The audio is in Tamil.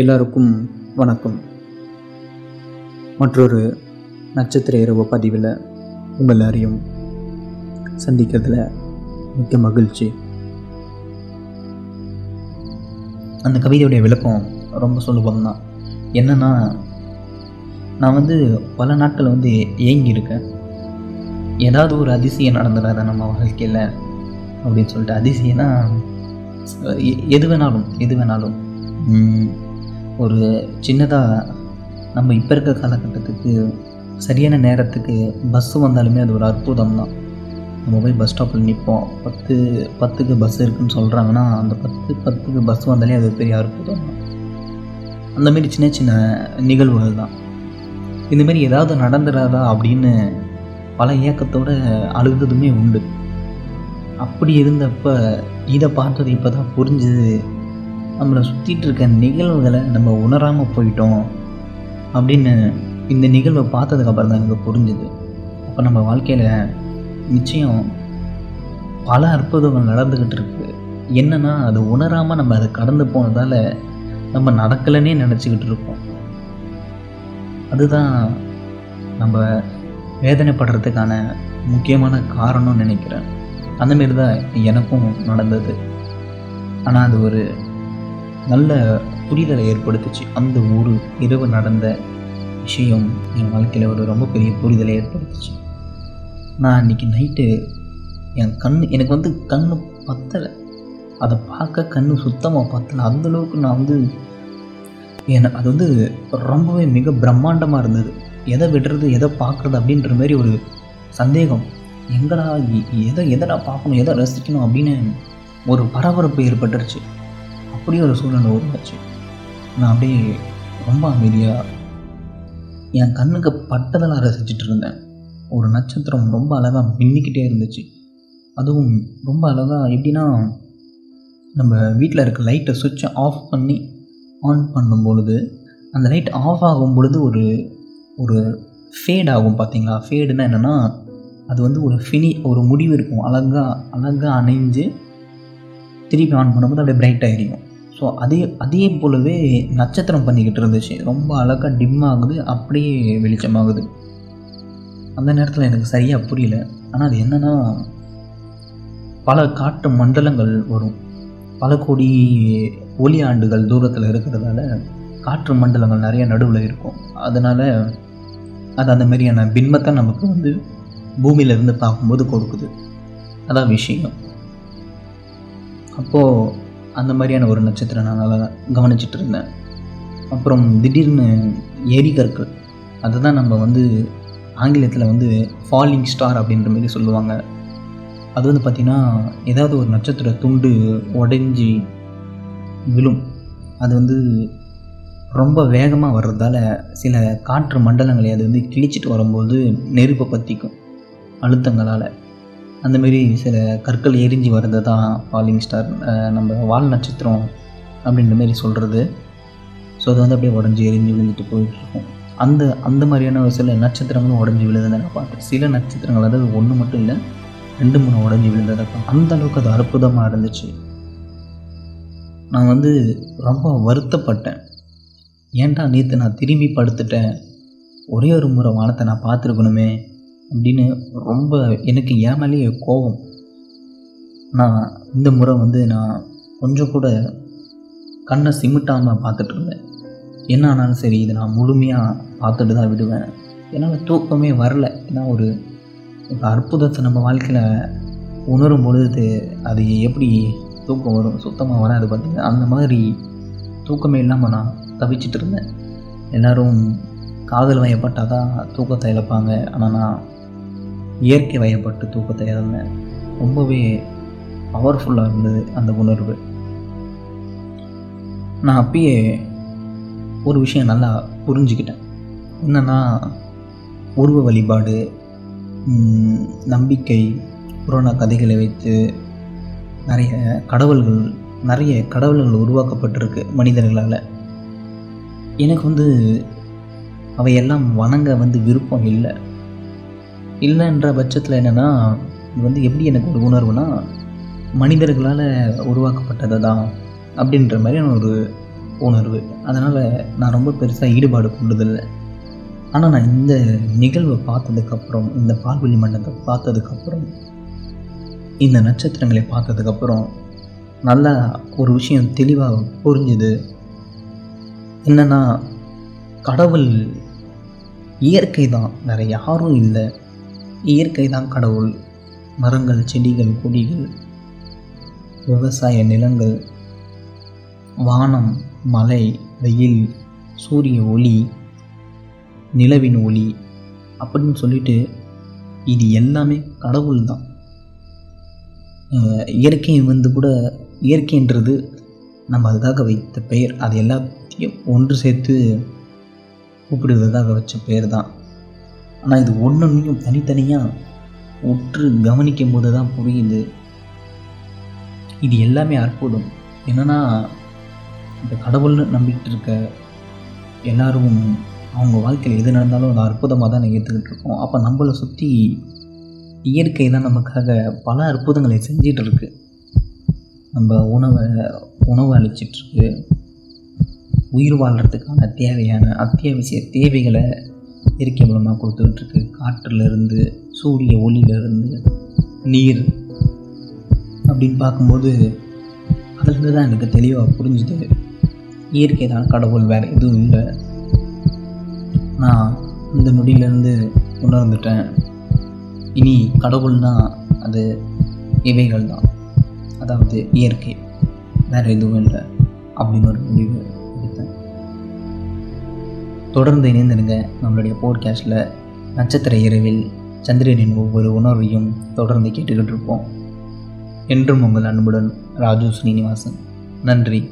எல்லாருக்கும் வணக்கம். மற்றொரு நட்சத்திர இரவு பதிவில் உங்கள் எல்லாரையும் சந்திக்கிறதுல மிக்க மகிழ்ச்சி. அந்த கவிதையுடைய விளக்கம் ரொம்ப சுலபம் தான் என்னன்னா நான் வந்து பல நாட்கள் வந்து ஏங்கியிருக்கேன். ஏதாவது ஒரு அதிசயம் நடந்துடாத நம்ம வாழ்க்கையில் அப்படின்னு சொல்லிட்டு அதிசயம்னா எது வேணாலும் எது வேணாலும். ஒரு சின்னதாக நம்ம இப்போ இருக்க காலகட்டத்துக்கு சரியான நேரத்துக்கு பஸ்ஸு வந்தாலுமே அது ஒரு அற்புதம் தான் நம்ம போய் பஸ் ஸ்டாப்பில் நிற்போம் பத்து பத்துக்கு பஸ் இருக்குன்னு சொல்கிறாங்கன்னா அந்த பத்து பத்துக்கு பஸ் வந்தாலே அது பெரிய அற்புதம். தான் அந்தமாரி சின்ன சின்ன நிகழ்வுகள் தான் இந்தமாரி ஏதாவது நடந்துடாதா அப்படின்னு பல இயக்கத்தோடு அழுகுறதுமே உண்டு. அப்படி இருந்தப்போ இதை பார்த்தது இப்போ தான் புரிஞ்சுது. நம்மளை சுற்றிட்டு இருக்க நிகழ்வுகளை நம்ம உணராமல் போயிட்டோம் அப்படின்னு இந்த நிகழ்வை பார்த்ததுக்கப்புறம் தான் எனக்கு புரிஞ்சுது. அப்போ நம்ம வாழ்க்கையில் நிச்சயம் பல அற்புதங்கள் நடந்துக்கிட்டு இருக்குது என்னென்னா அது உணராமல் நம்ம அதை கடந்து போனதால் நம்ம நடக்கலைன்னே நினச்சிக்கிட்டு இருக்கோம் அதுதான் நம்ம வேதனைப்படுறதுக்கான முக்கியமான காரணம்னு நினைக்கிறேன். அந்த மாரி தான் எனக்கும் நடந்தது. ஆனால் அது ஒரு நல்ல புரிதலை ஏற்படுத்துச்சு. அந்த ஒரு இரவு நடந்த விஷயம் என் வாழ்க்கையில் ஒரு ரொம்ப பெரிய புரிதலை ஏற்படுத்துச்சு. நான் அன்றைக்கி நைட்டு என் கண் எனக்கு வந்து கண் பத்தலை. அதை பார்க்க கண் சுத்தமாக பத்தலை. அந்தளவுக்கு நான் வந்து எனக்கு அது வந்து ரொம்பவே மிக பிரம்மாண்டமாக இருந்தது. எதை விடுறது எதை பார்க்குறது அப்படின்ற மாதிரி ஒரு சந்தேகம். எங்கடா எதை எதடா பார்க்கணும் எதை ரசிக்கணும் அப்படின்னு ஒரு பரபரப்பு ஏற்பட்டுருச்சு. அப்படி ஒரு சூழ்நிலை உருவாச்சு. நான் அப்படியே ரொம்ப அமைதியாக என் கண்ணுக்கு பட்டதெல்லாம் ரசிச்சுட்டு இருந்தேன். ஒரு நட்சத்திரம் ரொம்ப அழகாக மின்னிக்கிட்டே இருந்துச்சு. அதுவும் ரொம்ப அழகாக எப்படின்னா நம்ம வீட்டில் இருக்க லைட்டை சுவிட்சை ஆஃப் பண்ணி ஆன் பண்ணும் பொழுது அந்த லைட் ஆஃப் ஆகும் பொழுது ஒரு ஒரு ஃபேட் ஆகும் பார்த்தீங்களா ஃபேடுனா என்னென்னா அது வந்து ஒரு ஃபினி ஒரு முடிவு இருக்கும். அழகாக அழகாக அணைஞ்சு திருப்பி ஆன் பண்ணும்போது அப்படியே பிரைட் ஆகிடும் ஸோ அதே அதே போலவே நட்சத்திரம் பண்ணிக்கிட்டு இருந்துச்சு. ரொம்ப அழகாக டிம் ஆகுது அப்படியே வெளிச்சமாகுது. அந்த நேரத்தில் எனக்கு சரியாக புரியல. ஆனால் அது என்னென்னா பல காற்று மண்டலங்கள் வரும். பல கோடி ஒளி ஆண்டுகள் தூரத்தில் இருக்கிறதால காற்று மண்டலங்கள் நிறைய நடுவில் இருக்கும். அதனால் அது அந்த மாதிரியான பின்பத்தை நமக்கு வந்து பூமியிலேருந்து பார்க்கும்போது கொடுக்குது. அதான் விஷயம். அப்போது அந்த மாதிரியான ஒரு நட்சத்திரம் நான் நல்லா கவனிச்சிட்டு இருந்தேன் அப்புறம் திடீர்னு எரிகற்கள் அதுதான் நம்ம வந்து ஆங்கிலத்தில் வந்து ஃபாலிங் ஸ்டார் அப்படின்ற மாதிரி சொல்லுவாங்க. அது வந்து பார்த்திங்கன்னா ஏதாவது ஒரு நட்சத்திர துண்டு உடைஞ்சி விழும். அது வந்து ரொம்ப வேகமாக வர்றதால சில காற்று மண்டலங்களை அது வந்து கிழிச்சிட்டு வரும்போது நெருப்பை பற்றிக்கும் அழுத்தங்களால். அந்தமாரி சில கற்கள் எரிஞ்சு வர்றது தான் ஃபாலிங் ஸ்டார் நம்ம வால் நட்சத்திரம் அப்படின்ற மாரி சொல்கிறது ஸோ அது வந்து அப்படியே உடஞ்சி எரிஞ்சு விழுந்துட்டு போயிட்டுருக்கும். அந்த அந்த மாதிரியான ஒரு சில நட்சத்திரங்களும் உடஞ்சி விழுந்ததை நான் பார்த்தேன். சில நட்சத்திரங்கள் அதாவது ஒன்று மட்டும் இல்லை ரெண்டு மூணு உடஞ்சி விழுந்ததை பார்த்தேன். அந்த அளவுக்கு அது அற்புதமாக இருந்துச்சு நான் வந்து ரொம்ப வருத்தப்பட்டேன். ஏன்டா நேற்று நான் திரும்பி படுத்துட்டேன்? ஒரே ஒரு முறை வானத்தை நான் பார்த்துருக்கணுமே. அப்படின்னு ரொம்ப எனக்கு என் மேலேயே கோபம். நான் இந்த முறை வந்து நான் கொஞ்சம் கூட கண்ணை சிமிட்டாமல் பார்த்துட்டு இருந்தேன் என்ன ஆனாலும் சரி இதை நான் முழுமையாக பார்த்துட்டு தான் விடுவேன். என்னால் தூக்கமே வரல. ஏன்னா ஒரு ஒரு அற்புதத்தை நம்ம வாழ்க்கையில் உணரும் பொழுது அது எப்படி தூக்கம் வரும் சுத்தமாக வராது பார்த்தீங்கன்னா அந்த மாதிரி தூக்கமே இல்லாமல் நான் தவிச்சிட்டு இருந்தேன் எல்லோரும் காதல் வயப்பட்டால் தான் தூக்கத்தை இழப்பாங்க. ஆனால் நான் இயற்கை வயப்பட்டு தூக்கத்தை இழந்தேன் ரொம்பவே பவர்ஃபுல்லாக இருந்தது அந்த உணர்வு. நான் அப்பயே ஒரு விஷயம் நல்லா புரிஞ்சுக்கிட்டேன். என்னென்னா உருவ வழிபாடு நம்பிக்கை புராண கதைகளை வைத்து நிறைய கடவுள்கள் நிறைய கடவுள்கள் உருவாக்கப்பட்டிருக்கு மனிதர்களால். எனக்கு வந்து அவையெல்லாம் வணங்க வந்து விருப்பம் இல்லை. இல்லைன்ற பட்சத்தில் என்னென்னா இது வந்து எப்படி எனக்கு ஒரு உணர்வுனா மனிதர்களால் உருவாக்கப்பட்டது தான் அப்படின்ற மாதிரியான ஒரு உணர்வு. அதனால் நான் ரொம்ப பெருசாக ஈடுபாடு கொண்டதில்லை. ஆனால் நான் இந்த நிகழ்வை பார்த்ததுக்கப்புறம் இந்த பால்வெளி மண்டலத்தை பார்த்ததுக்கப்புறம் இந்த நட்சத்திரங்களை பார்த்ததுக்கப்புறம் நல்லா ஒரு விஷயம் தெளிவாக புரிஞ்சுது. என்னென்னா கடவுள் இயற்கை தான் வேறு யாரும் இல்லை. இயற்கை தான் கடவுள். மரங்கள் செடிகள் கொடிகள் விவசாய நிலங்கள் வானம் மலை வெயில் சூரிய ஒளி நிலவின் ஒளி அப்படின்னு சொல்லிட்டு இது எல்லாமே கடவுள் தான். இயற்கை வந்து கூட இயற்கைன்றது நம்ம அதுக்காக வைத்த பெயர். அது எல்லாத்தையும் ஒன்று சேர்த்து கூப்பிடுவதாக வச்ச பெயர் தான். ஆனால் இது ஒன்றொன்றையும் தனித்தனியாக உற்று கவனிக்கும் போது தான் புரியுது. இது எல்லாமே அற்புதம். என்னென்னா இந்த கடவுள்னு நம்பிக்கிட்டு இருக்க எல்லாரும் அவங்க வாழ்க்கையில் எது நடந்தாலும் அது அற்புதமாக தான் ஏற்றுக்கிட்டு இருக்கோம். அப்போ நம்மளை சுற்றி இயற்கை தான் நமக்காக பல அற்புதங்களை செஞ்சிட்டு இருக்கு. நம்ம உணவை உணவு அளிச்சிட்ருக்கு உயிர் வாழ்கிறதுக்கான தேவையான அத்தியாவசிய தேவைகளை இயற்கை மூலமாக கொடுத்துட்ருக்கு காற்றுலேருந்து சூரிய ஒளியிலேருந்து நீர் அப்படின்னு பார்க்கும்போது அதுலேருந்து தான் எனக்கு தெளிவாக புரிஞ்சுது. இயற்கை தான் கடவுள் வேறு எதுவும் இல்லை. நான் இந்த நொடியிலேருந்து உணர்ந்துட்டேன். இனி கடவுள்னா அது இவைகள் தான் அதாவது இயற்கை வேறு எதுவும் இல்லை. அப்படின்னு ஒரு முடிவு. தொடர்ந்து இணைந்திருங்க. நம்மளுடைய போட்காஸ்டில் நட்சத்திர இரவில் சந்திரனின் ஒவ்வொரு உணர்வையும் தொடர்ந்து கேட்டுக்கிட்டு இருப்போம். என்றும் உங்கள் அன்புடன் ராஜு ஸ்ரீனிவாசன். நன்றி.